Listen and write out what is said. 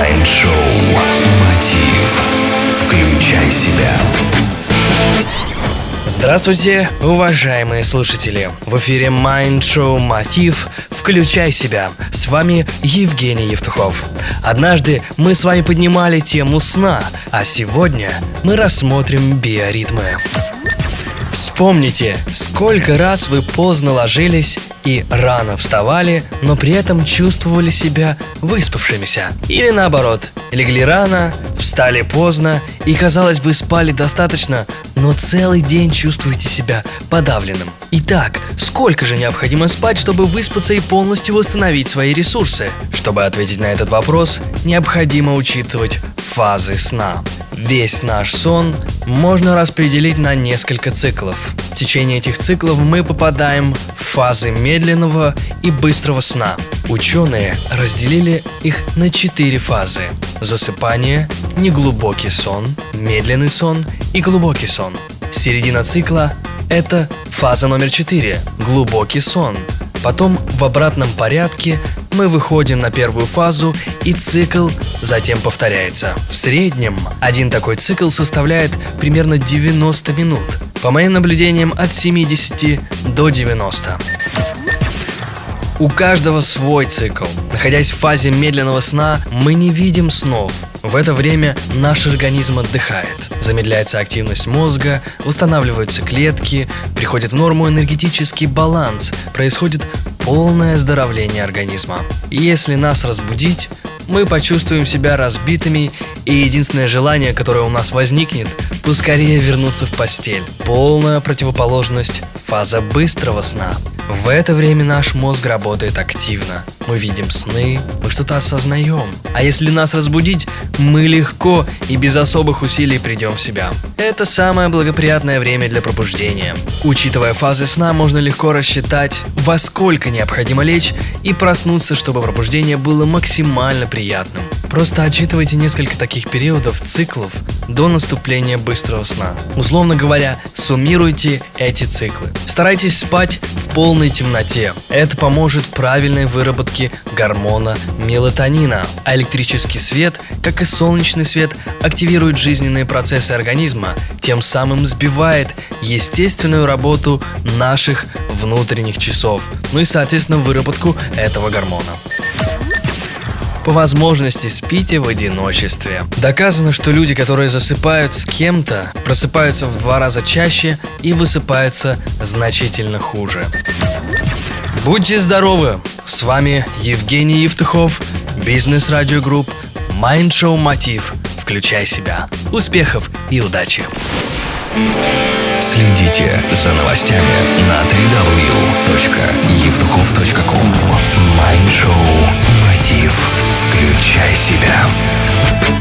Майнд-шоу «Мотив». Включай себя. Здравствуйте, уважаемые слушатели! В эфире Mind Show Мотив «Включай себя». С вами Евгений Евтухов. Однажды мы с вами поднимали тему сна, а сегодня мы рассмотрим биоритмы. Вспомните, сколько раз вы поздно ложились и рано вставали, но при этом чувствовали себя выспавшимися. Или наоборот, легли рано, встали поздно и, казалось бы, спали достаточно, но целый день чувствуете себя подавленным. Итак, сколько же необходимо спать, чтобы выспаться и полностью восстановить свои ресурсы? Чтобы ответить на этот вопрос, необходимо учитывать фазы сна. Весь наш сон можно распределить на несколько циклов. В течение этих циклов мы попадаем в фазы медленного и быстрого сна. Ученые разделили их на четыре фазы. Засыпание, неглубокий сон, медленный сон и глубокий сон. Середина цикла – это фаза номер четыре – глубокий сон – Потом в обратном порядке мы выходим на первую фазу и цикл затем повторяется. В среднем один такой цикл составляет примерно 90 минут. По моим наблюдениям от 70 до 90. У каждого свой цикл. Находясь в фазе медленного сна, мы не видим снов. В это время наш организм отдыхает. Замедляется активность мозга, восстанавливаются клетки, приходит в норму энергетический баланс, происходит полное оздоровление организма. Если нас разбудить, мы почувствуем себя разбитыми, и единственное желание, которое у нас возникнет, поскорее вернуться в постель. Полная противоположность – фаза быстрого сна – в это время наш мозг работает активно. Мы видим сны, мы что-то осознаем. А если нас разбудить, мы легко и без особых усилий придем в себя. Это самое благоприятное время для пробуждения. Учитывая фазы сна, можно легко рассчитать, во сколько необходимо лечь и проснуться, чтобы пробуждение было максимально приятным. Просто отчитывайте несколько таких периодов, циклов до наступления быстрого сна. Условно говоря, суммируйте эти циклы. Старайтесь спать в полной темноте. Это поможет правильной выработке гормона мелатонина. А электрический свет, как и солнечный свет, активирует жизненные процессы организма, тем самым сбивает естественную работу наших внутренних часов, ну и, соответственно, выработку этого гормона. По возможности спите в одиночестве. Доказано, что люди, которые засыпают с кем-то, просыпаются в два раза чаще и высыпаются значительно хуже. Будьте здоровы! С вами Евгений Евтухов, Business Radio Group, Mind Show Мотив. Включай себя. Успехов и удачи! Следите за новостями на www.evtuhov.com Mind Show «Мотив». Включай себя.